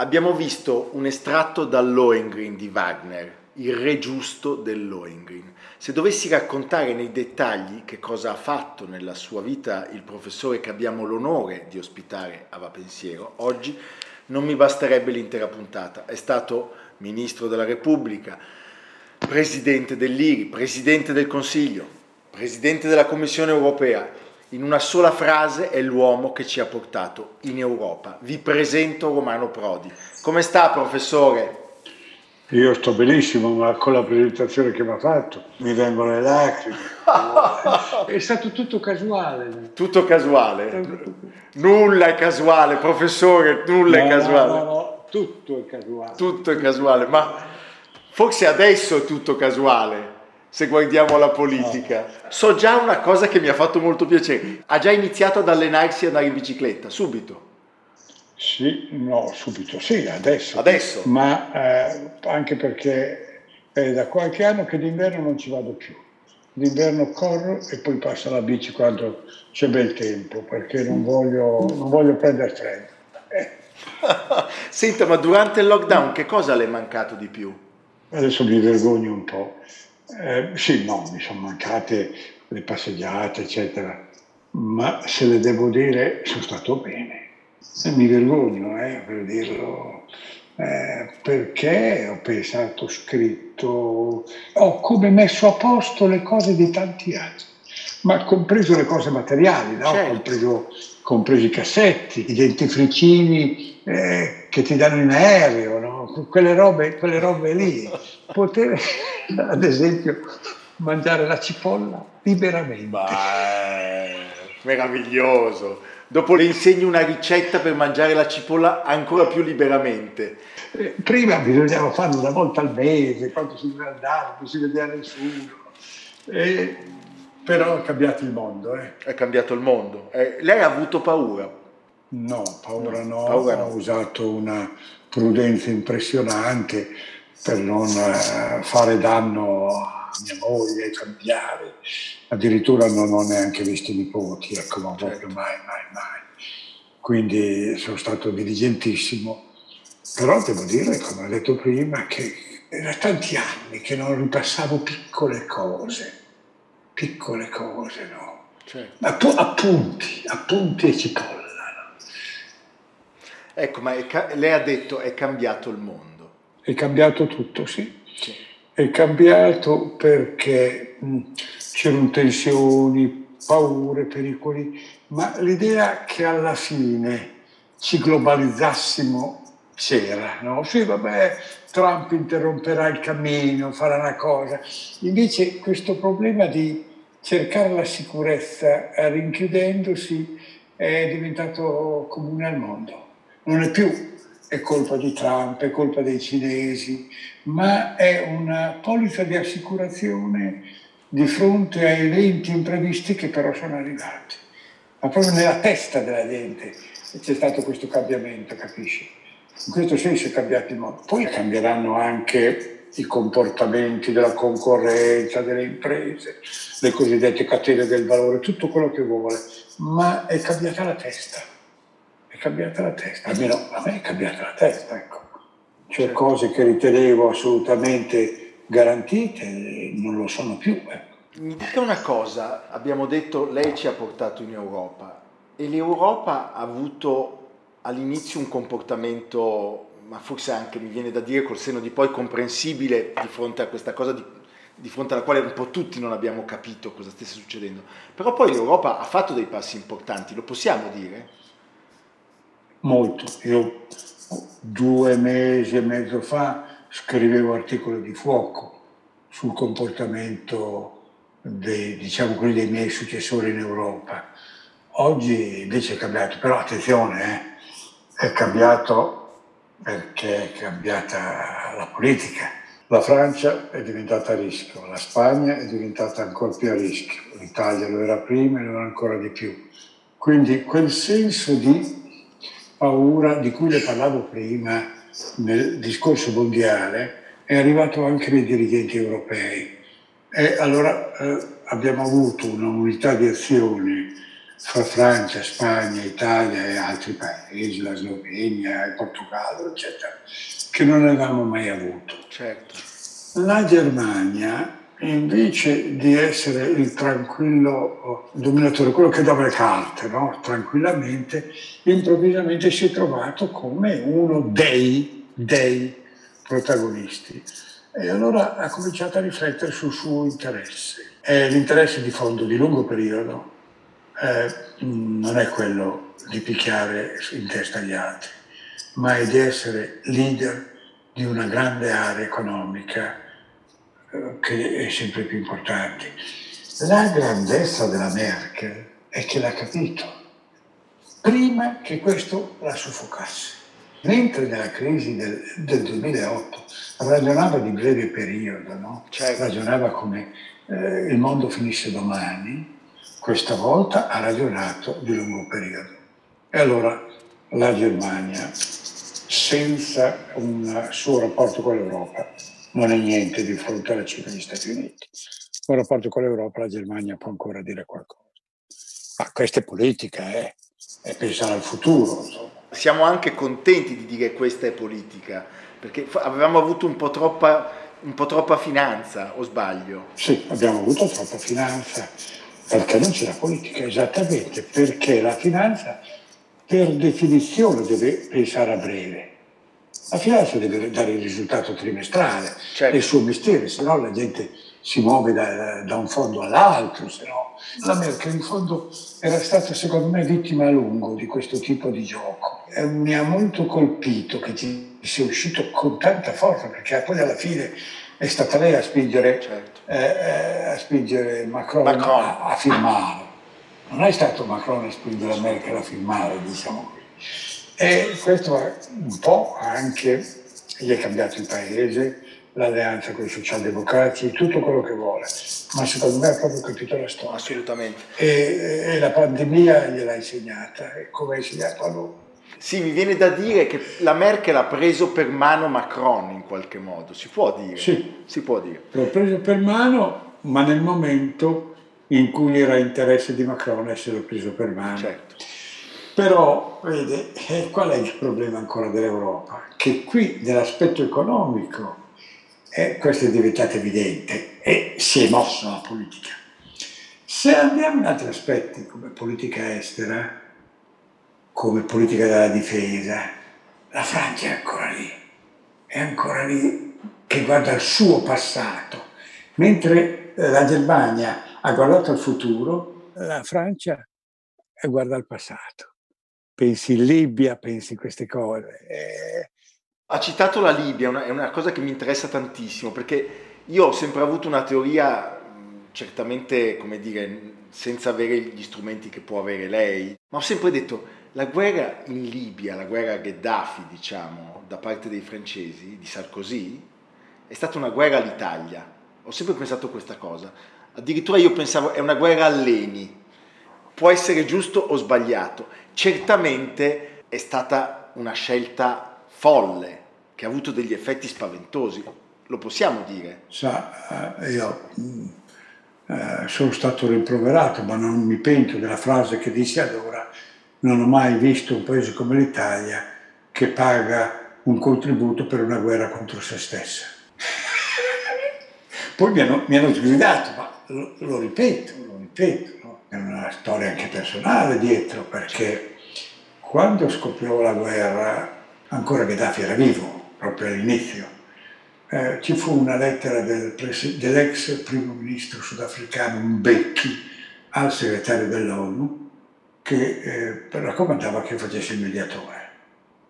Abbiamo visto un estratto dal Lohengrin di Wagner, il re giusto del Lohengrin. Se dovessi raccontare nei dettagli che cosa ha fatto nella sua vita il professore che abbiamo l'onore di ospitare a Va Pensiero, oggi non mi basterebbe l'intera puntata. È stato ministro della Repubblica, presidente dell'IRI, presidente del Consiglio, presidente della Commissione europea. In una sola frase è l'uomo che ci ha portato in Europa. Vi presento Romano Prodi. Come sta, professore? Io sto benissimo, ma con la presentazione che mi ha fatto mi vengono le lacrime. È stato tutto casuale. Tutto casuale. Nulla è casuale, professore, nulla No, è no, casuale. no, no, tutto è casuale. Tutto è casuale, ma forse adesso è tutto casuale, se guardiamo la politica. So già una cosa che mi ha fatto molto piacere. Ha già iniziato ad allenarsi ad andare in bicicletta, subito. Sì, no, subito, sì, adesso. Adesso? Ma eh, anche perché è da qualche anno che d'inverno non ci vado più. D'inverno corro e poi passo la bici quando c'è bel tempo, perché non voglio, non voglio prendere freddo. Eh, Senta, ma durante il lockdown che cosa le è mancato di più? Adesso mi vergogno un po'. Eh, sì, no, mi sono mancate le passeggiate, eccetera, ma se le devo dire sono stato bene. E mi vergogno eh, per dirlo, eh, perché ho pensato, ho scritto, ho come messo a posto le cose di tanti anni, ma compreso le cose materiali, no? Certo. compreso, compreso i cassetti, i dentifricini eh, che ti danno in aereo, no? Quelle, robe, quelle robe lì. Poter, ad esempio, mangiare la cipolla liberamente. Beh, meraviglioso. Dopo le insegno una ricetta per mangiare la cipolla ancora più liberamente. Eh, Prima bisognava farlo una volta al mese, quando si doveva andare, non si vedeva nessuno. Eh, però è cambiato il mondo. Eh. È cambiato il mondo. Eh, lei ha avuto paura. No, paura no, Paura no. ho usato una prudenza impressionante per non eh, fare danno a mia moglie, ai familiari. Addirittura non ho neanche visto i nipoti, ecco, ma proprio Certo. mai, mai, mai. Quindi sono stato diligentissimo. Però devo dire, come ho detto prima, che era tanti anni che non ripassavo piccole cose, piccole cose, no? Certo. Appu- appunti, appunti e cipolla. Ecco, ma ca- lei ha detto è cambiato il mondo. È cambiato tutto, sì. Sì. È cambiato perché mh, c'erano tensioni, paure, pericoli, ma l'idea che alla fine ci globalizzassimo c'era, no? Sì, vabbè, Trump interromperà il cammino, farà una cosa. Invece questo problema di cercare la sicurezza eh, rinchiudendosi è diventato comune al mondo. Non è più è colpa di Trump, è colpa dei cinesi, ma è una polizza di assicurazione di fronte a eventi imprevisti che però sono arrivati. Ma proprio nella testa della gente c'è stato questo cambiamento, capisci? In questo senso è cambiato il mondo. Poi cambieranno anche i comportamenti della concorrenza, delle imprese, le cosiddette catene del valore, tutto quello che vuole, ma è cambiata la testa cambiata la testa, almeno a me è cambiata la testa, ecco. Cioè cose che ritenevo assolutamente garantite non lo sono più. ecco. Mi dica una cosa, abbiamo detto lei ci ha portato in Europa e l'Europa ha avuto all'inizio un comportamento ma forse anche mi viene da dire col seno di poi comprensibile di fronte a questa cosa di, di fronte alla quale un po' tutti non abbiamo capito cosa stesse succedendo. Però poi l'Europa ha fatto dei passi importanti, lo possiamo dire? Molto. Io due mesi e mezzo fa scrivevo articoli di fuoco sul comportamento dei, diciamo, dei miei successori in Europa. Oggi invece è cambiato, però attenzione, eh, è cambiato perché è cambiata la politica. La Francia è diventata a rischio, la Spagna è diventata ancora più a rischio, l'Italia lo era prima e lo era ancora di più. Quindi quel senso di paura di cui le parlavo prima nel discorso mondiale è arrivato anche nei dirigenti europei. E allora eh, abbiamo avuto una unità di azione fra Francia, Spagna, Italia e altri paesi, la Slovenia, il Portogallo, eccetera, che non avevamo mai avuto. Certo. La Germania, invece di essere il tranquillo dominatore, quello che dava le carte no? tranquillamente, improvvisamente si è trovato come uno dei, dei protagonisti. E allora ha cominciato a riflettere sul suo interesse. È l'interesse di fondo di lungo periodo eh, non è quello di picchiare in testa agli altri, ma è di essere leader di una grande area economica che è sempre più importante. La grandezza della Merkel è che l'ha capito prima che questo la soffocasse. Mentre nella crisi del, del 2008 ragionava di breve periodo, no? certo. ragionava come eh, il mondo finisse domani, questa volta ha ragionato di lungo periodo. E allora la Germania, senza un suo rapporto con l'Europa, non è niente di fronte alla Cina e agli Stati Uniti. Un rapporto con l'Europa la Germania può ancora dire qualcosa. Ma questa è politica, eh? è pensare al futuro. Insomma. Siamo anche contenti di dire che questa è politica, perché avevamo avuto un po' troppa, un po troppa finanza, o sbaglio? Sì, abbiamo avuto troppa finanza perché non c'è la politica, esattamente perché la finanza per definizione deve pensare a breve. La finanza deve dare il risultato trimestrale, certo. è il suo mestiere, se no la gente si muove da, da un fondo all'altro, se no. La Merkel in fondo era stata secondo me vittima a lungo di questo tipo di gioco. E mi ha molto colpito che ci sia uscito con tanta forza, perché poi alla fine è stata lei a spingere, certo. eh, eh, a spingere Macron, Macron. A, a, firmare. Non è stato Macron a spingere Merkel a firmare, diciamo così. E questo un po' anche gli è cambiato il paese, l'alleanza con i socialdemocratici, tutto quello che vuole, ma secondo me ha proprio capito la storia. Assolutamente. E, e la pandemia gliel'ha insegnata, e come ha insegnato a noi. Sì, mi viene da dire che la Merkel ha preso per mano Macron in qualche modo, si può dire? Sì, si può dire. L'ho preso per mano, ma nel momento in cui era interesse di Macron essere preso per mano. Certo. Però, vede, eh, qual è il problema ancora dell'Europa? Che qui nell'aspetto economico eh, questo è diventato evidente e si è mossa la politica. Se andiamo in altri aspetti, come politica estera, come politica della difesa, la Francia è ancora lì, è ancora lì che guarda al suo passato, mentre eh, la Germania ha guardato al futuro, la Francia guarda al passato. Pensi in Libia, pensi in queste cose. Eh... Ha citato la Libia, una, è una cosa che mi interessa tantissimo, perché io ho sempre avuto una teoria, certamente, come dire, senza avere gli strumenti che può avere lei, ma ho sempre detto la guerra in Libia, la guerra a Gheddafi, diciamo, da parte dei francesi, di Sarkozy, è stata una guerra all'Italia. Ho sempre pensato questa cosa. Addirittura io pensavo è una guerra all'ENI. Può essere giusto o sbagliato. Certamente è stata una scelta folle, che ha avuto degli effetti spaventosi. Lo possiamo dire? Sa, eh, io mm, eh, sono stato rimproverato, ma non mi pento della frase che dissi allora non ho mai visto un paese come l'Italia che paga un contributo per una guerra contro se stessa. Poi mi hanno, mi hanno sgridato, ma lo, lo, ripeto, lo ripeto? È una storia anche personale dietro, perché quando scoppiò la guerra ancora Gheddafi era vivo, proprio all'inizio, eh, ci fu una lettera del dell'ex primo ministro sudafricano Mbeki al segretario dell'ONU che eh, raccomandava che facesse il mediatore.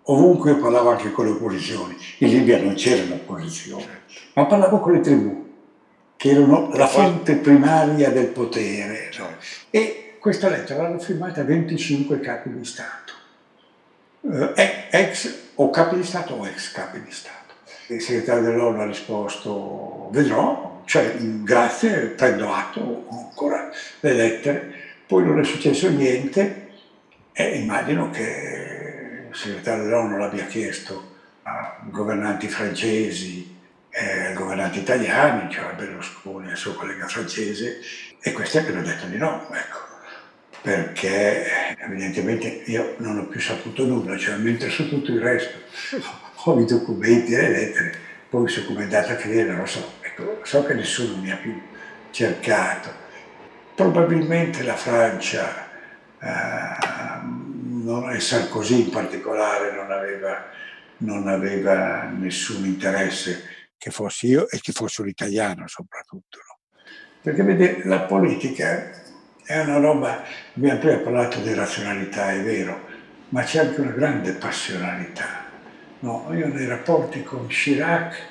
Ovunque parlava anche con le opposizioni. In Libia non c'erano opposizioni, ma parlavo con le tribù, che erano la fonte primaria del potere. Certo. E questa lettera l'hanno firmata 25 capi di Stato, eh, ex o capi di Stato o ex capi di Stato. Il segretario dell'ONU ha risposto, vedrò, cioè grazie, prendo atto, ancora le lettere, poi non è successo niente e immagino che il segretario dell'ONU l'abbia chiesto a governanti francesi e a governanti italiani, cioè Berlusconi e al suo collega francese, e questi hanno detto di no, ecco perché evidentemente io non ho più saputo nulla, cioè mentre su tutto il resto ho i documenti le lettere, poi su come è andata a finire non lo so, ecco, so che nessuno mi ha più cercato. Probabilmente la Francia eh, e Sarkozy in particolare non aveva, non aveva nessun interesse che fossi io e che fosse un italiano soprattutto. No? Perché vede, la politica è una roba, abbiamo prima parlato di razionalità, è vero, ma c'è anche una grande passionalità. No, io nei rapporti con Chirac,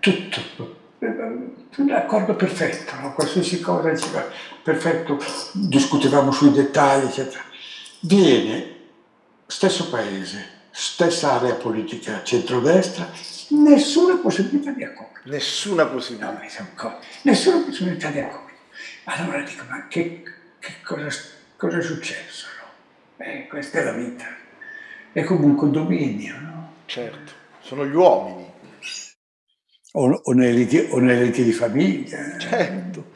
tutto, l'accordo perfetto, no? qualsiasi cosa diceva perfetto, discutevamo sui dettagli, eccetera. Viene, stesso paese, stessa area politica centrodestra, nessuna possibilità di accordo. Nessuna possibilità. No, nessuna possibilità di accordo. Allora dico, ma che, che cosa, cosa, è successo? No? Eh, questa è la vita. È comunque un dominio, no? Certo, sono gli uomini. O, o, nelle, o nelle liti di famiglia. Certo.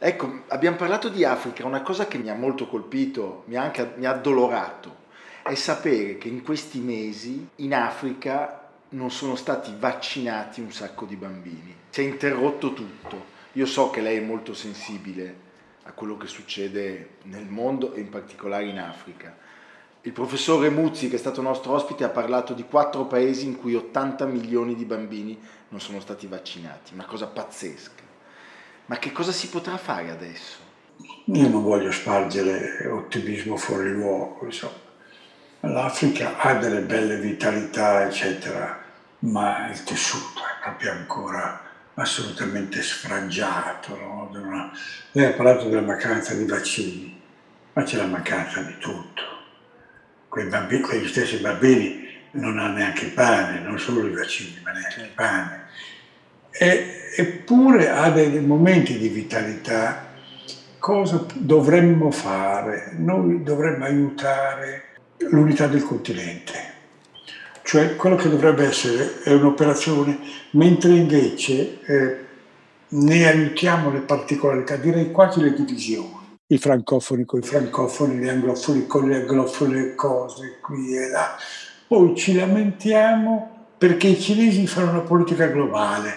Ecco, abbiamo parlato di Africa, una cosa che mi ha molto colpito, mi ha anche mi ha addolorato, è sapere che in questi mesi in Africa non sono stati vaccinati un sacco di bambini. Si è interrotto tutto. Io so che lei è molto sensibile a quello che succede nel mondo e in particolare in Africa. Il professore Muzzi, che è stato nostro ospite, ha parlato di quattro paesi in cui 80 milioni di bambini non sono stati vaccinati, una cosa pazzesca. Ma che cosa si potrà fare adesso? Io non voglio spargere ottimismo fuori luogo, insomma. L'Africa ha delle belle vitalità, eccetera, ma il tessuto è proprio ancora assolutamente sfrangiato. No? Una... Lei ha parlato della mancanza di vaccini, ma c'è la mancanza di tutto. Quei bambini, quegli stessi bambini non hanno neanche il pane, non solo i vaccini, ma neanche il pane. E, eppure ha dei momenti di vitalità. Cosa dovremmo fare? Noi dovremmo aiutare l'unità del continente cioè quello che dovrebbe essere è un'operazione, mentre invece eh, ne aiutiamo le particolarità, direi quasi le divisioni. I francofoni con i francofoni, gli anglofoni con gli anglofoni, le cose qui e là. Poi ci lamentiamo perché i cinesi fanno una politica globale,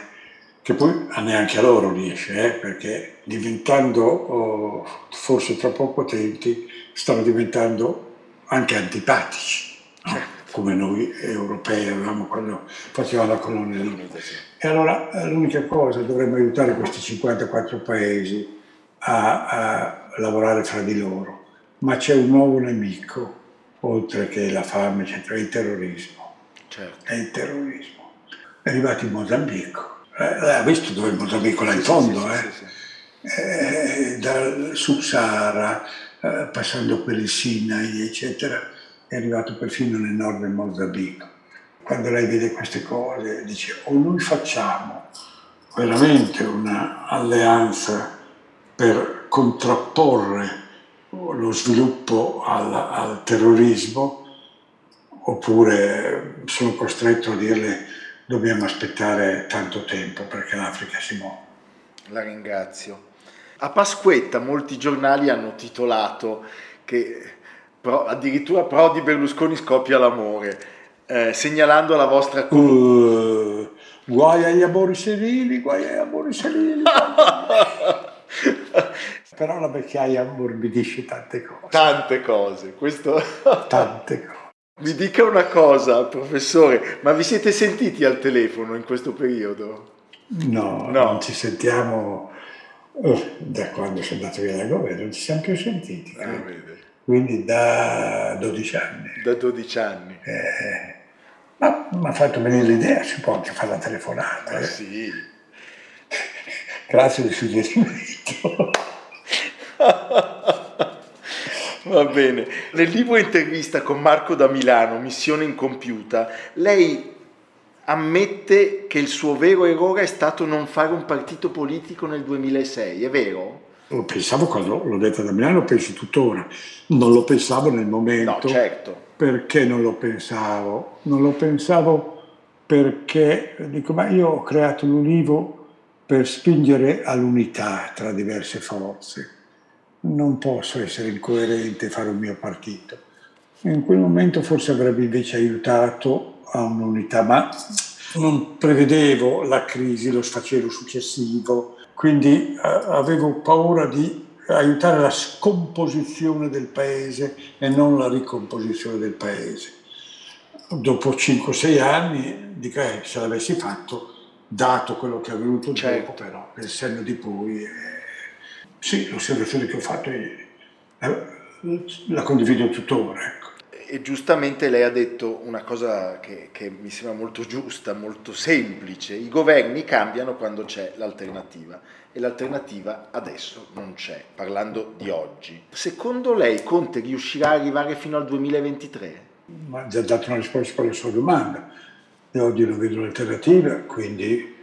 che poi neanche a loro riesce, eh, perché diventando oh, forse troppo potenti, stanno diventando anche antipatici. No? come noi europei avevamo quando facevamo la colonia lì. E allora eh, l'unica cosa, dovremmo aiutare questi 54 paesi a, a lavorare fra di loro. Ma c'è un nuovo nemico, oltre che la fame, eccetera, il terrorismo. Certo. È il terrorismo. È arrivato in Mozambico. Eh, ha visto dove il Mozambico là in fondo, sì, eh? Sì, sì, eh, dal Sub-Sahara, eh, passando per il Sinai, eccetera è arrivato perfino nel nord del Mozambico. Quando lei vede queste cose dice o noi facciamo veramente un'alleanza per contrapporre lo sviluppo al, al terrorismo oppure sono costretto a dirle dobbiamo aspettare tanto tempo perché l'Africa si muove. La ringrazio. A Pasquetta molti giornali hanno titolato che Pro, addirittura Prodi Berlusconi scoppia l'amore, eh, segnalando la vostra uh, guai agli amori senili, guai agli amori senili. Però la vecchiaia ammorbidisce tante cose. Tante cose, questo... tante cose. Mi dica una cosa, professore, ma vi siete sentiti al telefono in questo periodo? No, no. non ci sentiamo oh, da quando sono andato via dal governo, non ci siamo più sentiti. Ah, Quindi da 12 anni. Da 12 anni. Eh, ma mi ha fatto venire l'idea, si può anche fare la telefonata. Eh? Sì. Grazie del suggerimento. Va bene. Nel libro intervista con Marco da Milano, Missione incompiuta, lei ammette che il suo vero errore è stato non fare un partito politico nel 2006, è vero? Lo pensavo quando l'ho detto da Milano, lo penso tuttora. Non lo pensavo nel momento. No, certo. Perché non lo pensavo? Non lo pensavo perché, dico, ma io ho creato l'Ulivo per spingere all'unità tra diverse forze non posso essere incoerente e fare un mio partito. In quel momento forse avrebbe invece aiutato a un'unità, ma non prevedevo la crisi, lo sfacelo successivo, quindi eh, avevo paura di aiutare la scomposizione del paese e non la ricomposizione del paese. Dopo 5-6 anni, dico, eh, se l'avessi fatto, dato quello che è avvenuto certo. dopo, però, per il senno di poi... Eh, sì, l'osservazione che ho fatto è, la condivido tuttora. E giustamente lei ha detto una cosa che, che, mi sembra molto giusta, molto semplice. I governi cambiano quando c'è l'alternativa e l'alternativa adesso non c'è, parlando di oggi. Secondo lei Conte riuscirà ad arrivare fino al 2023? Ma già dato una risposta alla sua domanda. E oggi non vedo l'alternativa, quindi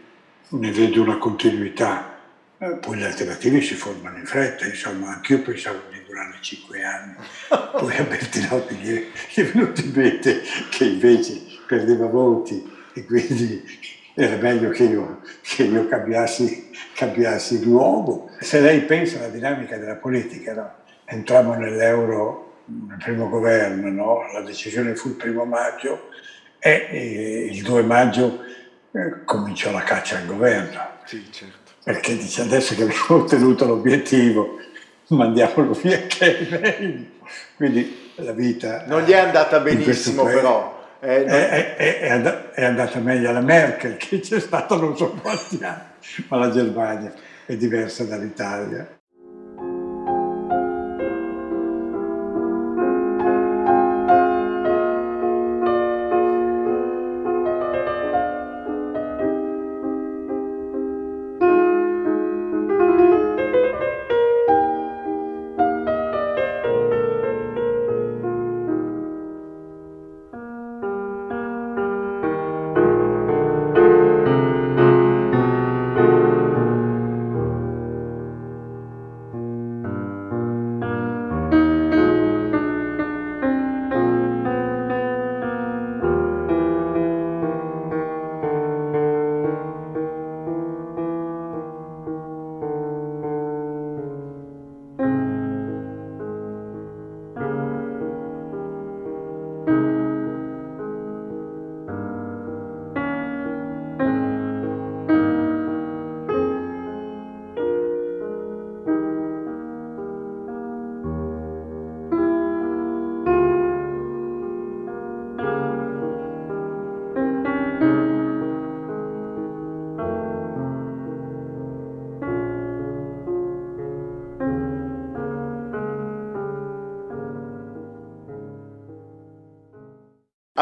ne vedo una continuità eh, poi le alternative si formano in fretta, insomma, anch'io pensavo di durare cinque anni. Poi a Bertinotti gli è venuto in mente che invece perdeva voti e quindi era meglio che io, che io cambiassi, cambiassi luogo. Se lei pensa alla dinamica della politica, no? entrammo nell'euro nel primo governo, no? la decisione fu il primo maggio e, e il 2 maggio eh, cominciò la caccia al governo. Sì, certo perché dice adesso che abbiamo ottenuto l'obiettivo mandiamolo via che è meglio. Quindi la vita... Non gli è andata benissimo però. Eh, no. è, è, è, andata meglio alla Merkel che c'è stata non so quanti anni, ma la Germania è diversa dall'Italia.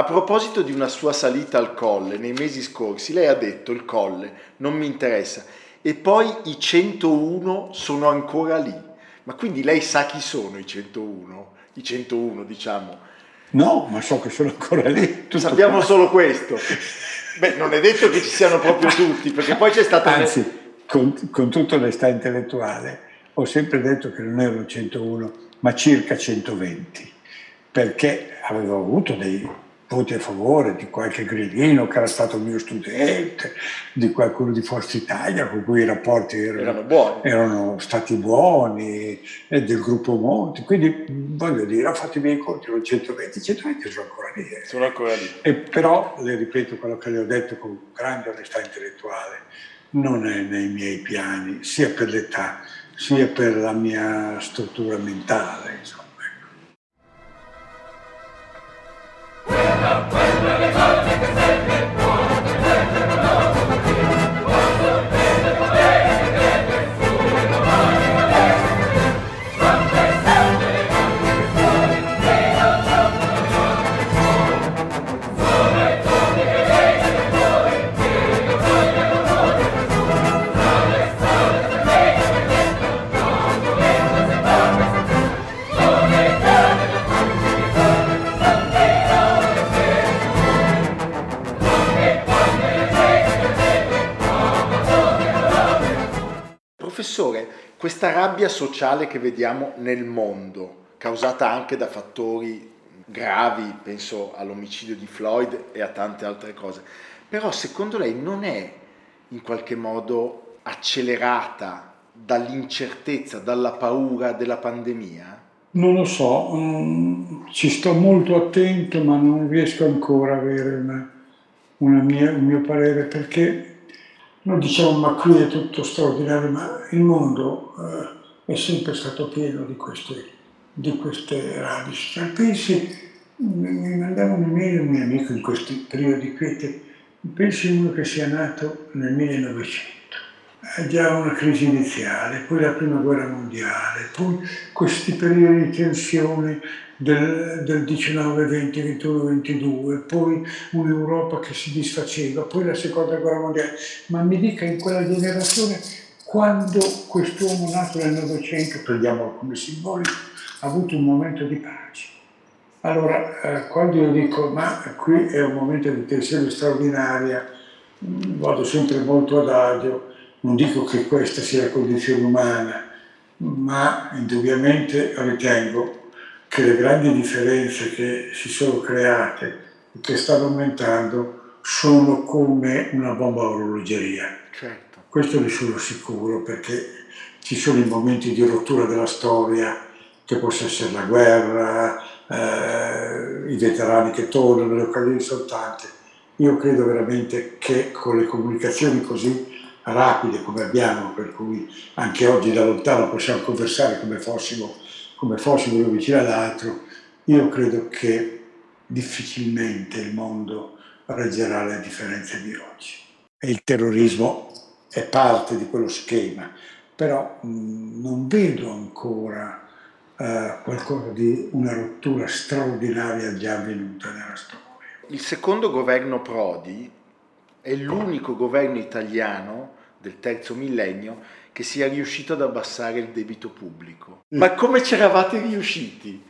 Proposito di una sua salita al colle nei mesi scorsi, lei ha detto il colle non mi interessa e poi i 101 sono ancora lì. Ma quindi lei sa chi sono i 101? I 101 diciamo. No, ma so che sono ancora lì. Sappiamo qua. solo questo. Beh, non è detto che ci siano proprio tutti, perché poi c'è stato... Anzi, con, con tutta onestà intellettuale, ho sempre detto che non erano 101, ma circa 120, perché avevo avuto dei voti a favore di qualche grillino che era stato mio studente, di qualcuno di Forza Italia con cui i rapporti erano, erano, erano stati buoni, e del gruppo Monti. Quindi voglio dire, ho fatto i miei conti, ho 120, 120 sono ancora lì. Eh. Sono ancora lì. E però le ripeto quello che le ho detto con grande onestà intellettuale, non è nei miei piani, sia per l'età, sia per la mia struttura mentale. Insomma. We're the brave, we're the tough, we're the safe, we're the brave, we're the noble. Ecco. questa rabbia sociale che vediamo nel mondo, causata anche da fattori gravi, penso all'omicidio di Floyd e a tante altre cose, però secondo lei non è in qualche modo accelerata dall'incertezza, dalla paura della pandemia? Non lo so, um, ci sto molto attento ma non riesco ancora a avere una, una mia, un mio parere perché noi diciamo ma qui è tutto straordinario, ma il mondo eh, è sempre stato pieno di queste, di queste radici. Pensi, mi mandava un'email un mio amico in questi periodi quieti, pensi uno che sia nato nel 1900, ha già una crisi iniziale, poi la prima guerra mondiale, poi questi periodi di tensione del, del 19, 20, 21, 22, poi un'Europa che si disfaceva, poi la seconda guerra mondiale. Ma mi dica in quella generazione quando quest'uomo nato nel Novecento, prendiamolo come simbolico, ha avuto un momento di pace. Allora, eh, quando io dico, ma qui è un momento di tensione straordinaria, vado sempre molto adagio, non dico che questa sia la condizione umana, ma indubbiamente ritengo che le grandi differenze che si sono create e che stanno aumentando sono come una bomba a orologeria. Certo. Questo ne sono sicuro perché ci sono i momenti di rottura della storia, che possa essere la guerra, eh, i veterani che tornano, le occasioni sono tante. Io credo veramente che con le comunicazioni così rapide come abbiamo, per cui anche oggi da lontano possiamo conversare come fossimo come fossimo uno vicino all'altro, io credo che difficilmente il mondo reggerà le differenze di oggi. E il terrorismo è parte di quello schema, però non vedo ancora uh, qualcosa di una rottura straordinaria già avvenuta nella storia. Il secondo governo Prodi è l'unico governo italiano del terzo millennio che sia riuscito ad abbassare il debito pubblico. Ma come c'eravate riusciti?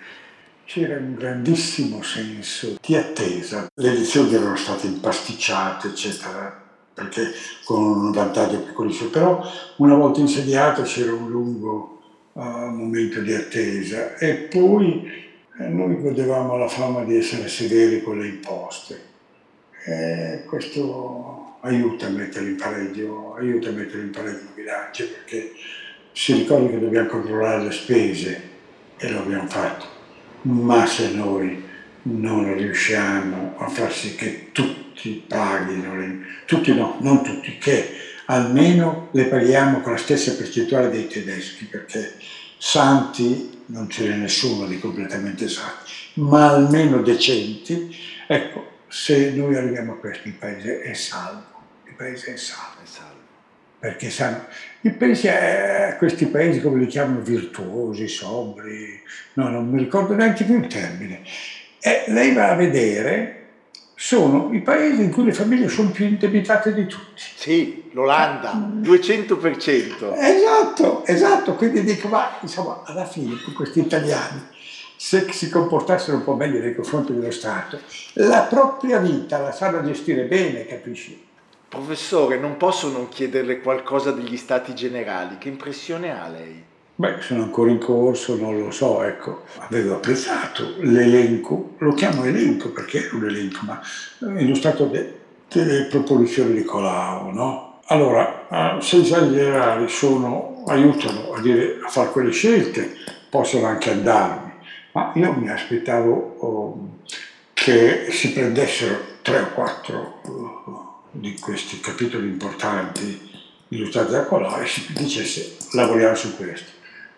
C'era un grandissimo senso di attesa. Le elezioni erano state impasticciate, eccetera, perché con un vantaggio piccolissimo, però una volta insediato c'era un lungo uh, momento di attesa e poi eh, noi godevamo la fama di essere severi con le imposte. E questo aiuta a mettere in pareggio, aiuta a mettere in pareggio il bilancio perché si ricorda che dobbiamo controllare le spese e lo abbiamo fatto, ma se noi non riusciamo a far sì che tutti paghino, le, tutti no, non tutti, che almeno le paghiamo con la stessa percentuale dei tedeschi, perché santi non ce n'è nessuno di completamente santi, ma almeno decenti, ecco, se noi arriviamo a questo il paese è salvo paese è salvo. È salvo. Perché sanno, paesi, eh, questi paesi come li chiamano virtuosi, sobri, no, non mi ricordo neanche più il termine. E lei va a vedere, sono i paesi in cui le famiglie sono più indebitate di tutti. Sì, l'Olanda, 200%. Esatto, esatto, quindi dico, ma insomma, alla fine questi italiani, se si comportassero un po' meglio nei confronti dello Stato, la propria vita la sanno gestire bene, capisci? Professore, non posso non chiederle qualcosa degli stati generali. Che impressione ha lei? Beh, sono ancora in corso, non lo so, ecco. Avevo apprezzato l'elenco, lo chiamo elenco perché è un elenco, ma è lo stato de, delle proposizioni di Colau, no? Allora, se i stati generali sono, aiutano a, dire, a fare quelle scelte, possono anche andarmi, ma io mi aspettavo oh, che si prendessero tre o quattro uh, di questi capitoli importanti illustrati da Colò e si dicesse lavoriamo su questo.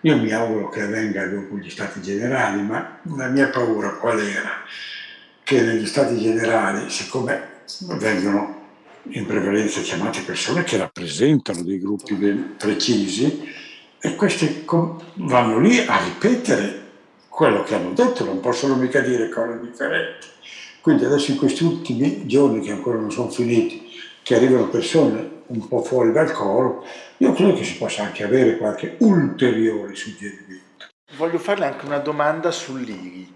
Io mi auguro che avvenga dopo gli stati generali, ma la mia paura qual era? che negli stati generali, siccome vengono in prevalenza chiamate persone che rappresentano dei gruppi ben precisi, e questi vanno lì a ripetere quello che hanno detto, non possono mica dire cose differenti. Quindi adesso in questi ultimi giorni che ancora non sono finiti, che arrivano persone un po' fuori dal coro, io credo che si possa anche avere qualche ulteriore suggerimento. Voglio farle anche una domanda sull'IRI.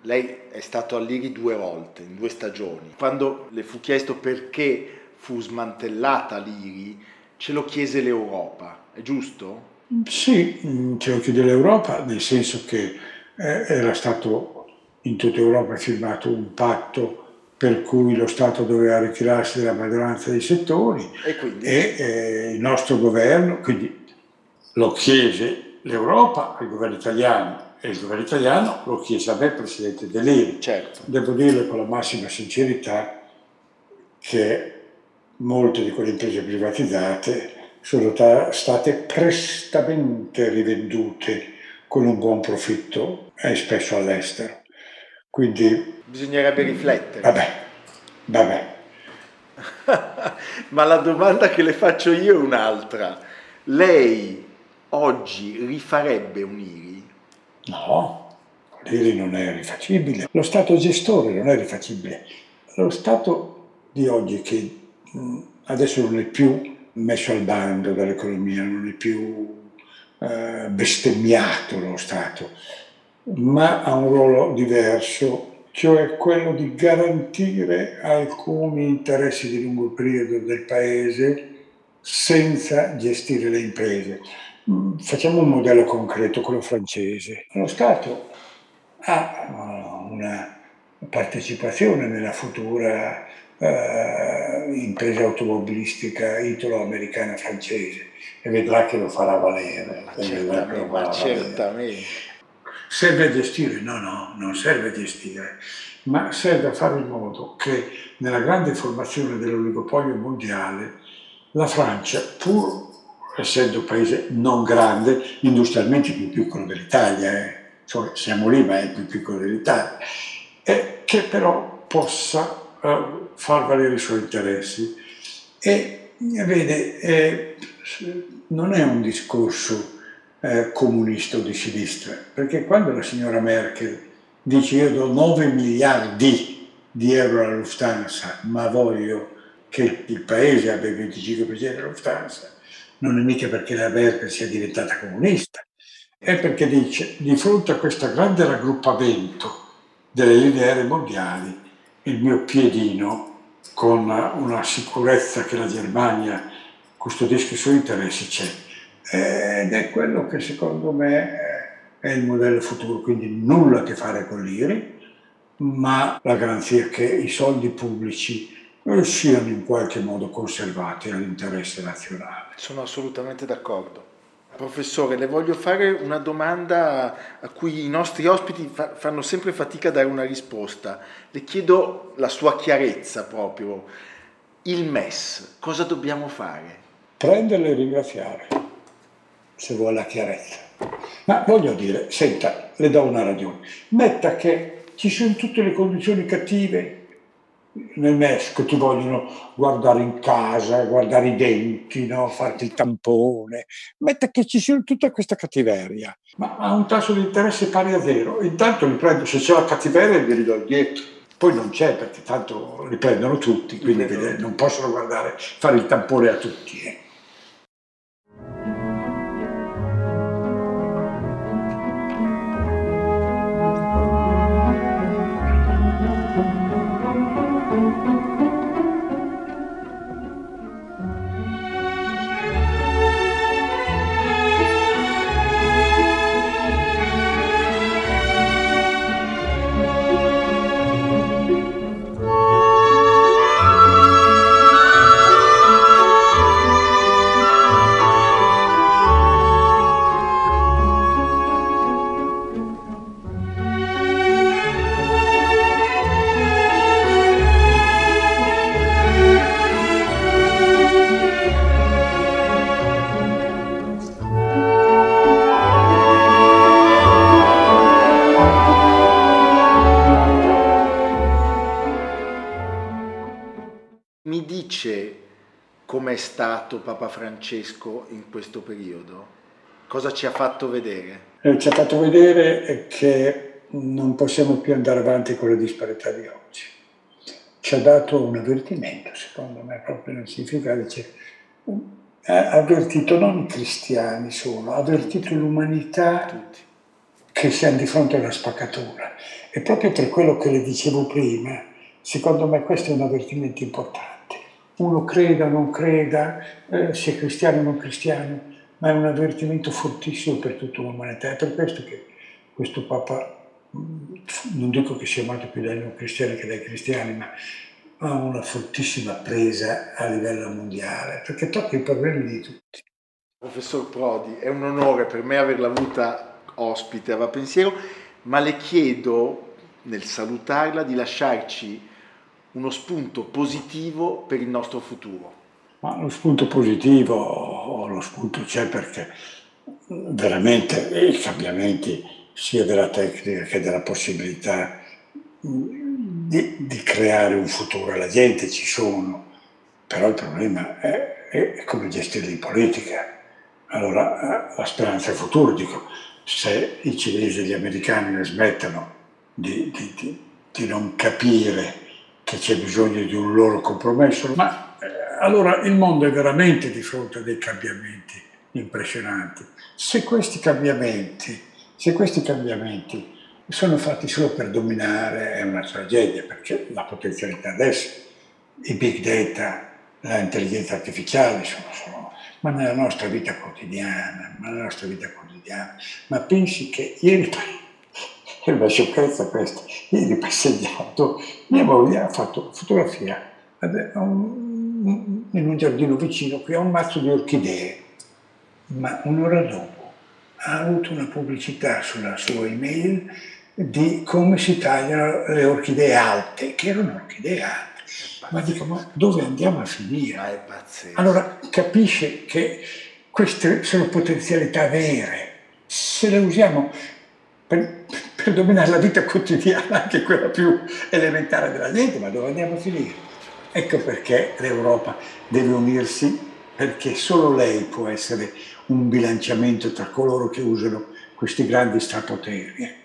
Lei è stato all'IRI due volte, in due stagioni. Quando le fu chiesto perché fu smantellata l'IRI, ce lo chiese l'Europa, è giusto? Sì, ce lo chiede l'Europa, nel senso che eh, era stato in tutta Europa firmato un patto per cui lo Stato doveva ritirarsi dalla maggioranza dei settori e, e eh, il nostro governo, quindi lo chiese l'Europa al governo italiano e il governo italiano lo chiese a me, Presidente dell'ERI. Certo. Devo dirle con la massima sincerità che molte di quelle imprese privatizzate sono state prestamente rivendute con un buon profitto e spesso all'estero. Quindi... Bisognerebbe riflettere. Vabbè, vabbè. Ma la domanda che le faccio io è un'altra. Lei oggi rifarebbe un IRI? No, l'IRI non è rifacibile. Lo Stato gestore non è rifacibile. Lo Stato di oggi che adesso non è più messo al bando dall'economia, non è più eh, bestemmiato lo Stato, ma ha un ruolo diverso, cioè quello di garantire alcuni interessi di lungo periodo del Paese senza gestire le imprese. Mm, facciamo un modello concreto, quello francese. Lo Stato ha una partecipazione nella futura eh, impresa automobilistica italo-americana francese e vedrà che lo farà valere. Certamente, ma valere. certamente. Serve a gestire? No, no, non serve a gestire, ma serve a fare in modo che nella grande formazione dell'oligopolio mondiale la Francia, pur essendo un paese non grande, industrialmente più piccolo dell'Italia, eh, cioè siamo lì ma è più piccolo dell'Italia, e che però possa uh, far valere i suoi interessi. E vede, eh, non è un discorso eh, comunista o di sinistra, perché quando la signora Merkel dice io do 9 miliardi di euro alla Lufthansa, ma voglio che il paese abbia il 25% della Lufthansa, non è mica perché la Merkel sia diventata comunista, è perché dice di fronte a questo grande raggruppamento delle linee aeree mondiali, il mio piedino con una sicurezza che la Germania custodisca i suoi interessi c'è. Ed è quello che secondo me è il modello futuro, quindi nulla a che fare con l'IRI, ma la garanzia che i soldi pubblici siano in qualche modo conservati all'interesse nazionale. Sono assolutamente d'accordo. Professore, le voglio fare una domanda a cui i nostri ospiti fa- fanno sempre fatica a dare una risposta. Le chiedo la sua chiarezza proprio. Il MES, cosa dobbiamo fare? Prenderlo e ringraziare, se vuole la chiarezza. Ma voglio dire, senta, le do una ragione. Metta che ci sono tutte le condizioni cattive nel Messico ti vogliono guardare in casa, guardare i denti, no? farti il tampone, mette che ci sia tutta questa cattiveria, ma ha un tasso di interesse pari a zero. Intanto li prendo, se c'è la cattiveria li ridò dietro. Poi non c'è perché tanto li prendono tutti, quindi non possono guardare, fare il tampone a tutti. Eh. Francesco in questo periodo? Cosa ci ha fatto vedere? Eh, ci ha fatto vedere che non possiamo più andare avanti con le disparità di oggi. Ci ha dato un avvertimento, secondo me, proprio nel significato, dice, ha avvertito non i cristiani solo, ha avvertito l'umanità Tutti. che siamo di fronte alla spaccatura. E proprio per quello che le dicevo prima, secondo me questo è un avvertimento importante. Uno creda o non creda, eh, sia cristiano o non cristiano, ma è un avvertimento fortissimo per tutta l'umanità. È per questo che questo Papa, mm, non dico che sia amato più dai non cristiani che dai cristiani, ma ha una fortissima presa a livello mondiale, perché tocca i problemi di tutti. Professor Prodi, è un onore per me averla avuta ospite a Va Pensiero, ma le chiedo nel salutarla di lasciarci uno spunto positivo per il nostro futuro. Ma lo spunto positivo, lo spunto c'è perché veramente i cambiamenti sia della tecnica che della possibilità di, di, creare un futuro alla gente ci sono, però il problema è, è come gestirli in politica. Allora la speranza è il futuro, dico, se i cinesi e gli americani smettono di, di, di non capire che c'è bisogno di un loro compromesso, ma eh, allora il mondo è veramente di fronte a dei cambiamenti impressionanti. Se questi cambiamenti, se questi cambiamenti sono fatti solo per dominare è una tragedia, perché la potenzialità adesso, i big data, l'intelligenza artificiale sono, sono, ma nella nostra vita quotidiana, ma nella nostra vita quotidiana. Ma pensi che ieri, è una sciocchezza questa, ieri passeggiato, mia moglie ha fatto fotografia in un giardino vicino qui a un mazzo di orchidee, ma un'ora dopo ha avuto una pubblicità sulla sua email di come si tagliano le orchidee alte, che erano orchidee alte. Ma dico, ma dove andiamo a finire? Ma è pazzesco. Allora capisce che queste sono potenzialità vere. Se le usiamo per dominare la vita quotidiana, anche quella più elementare della gente, ma dove andiamo a finire? Ecco perché l'Europa deve unirsi, perché solo lei può essere un bilanciamento tra coloro che usano questi grandi strapoteri.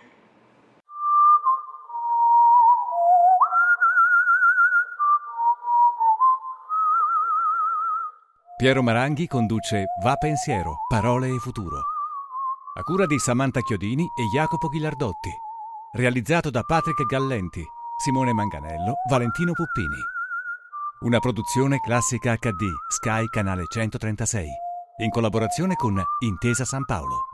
Piero Maranghi conduce Va Pensiero, Parole e Futuro. A cura di Samantha Chiodini e Jacopo Ghilardotti. Realizzato da Patrick Gallenti, Simone Manganello, Valentino Puppini. Una produzione classica HD, Sky Canale 136. In collaborazione con Intesa San Paolo.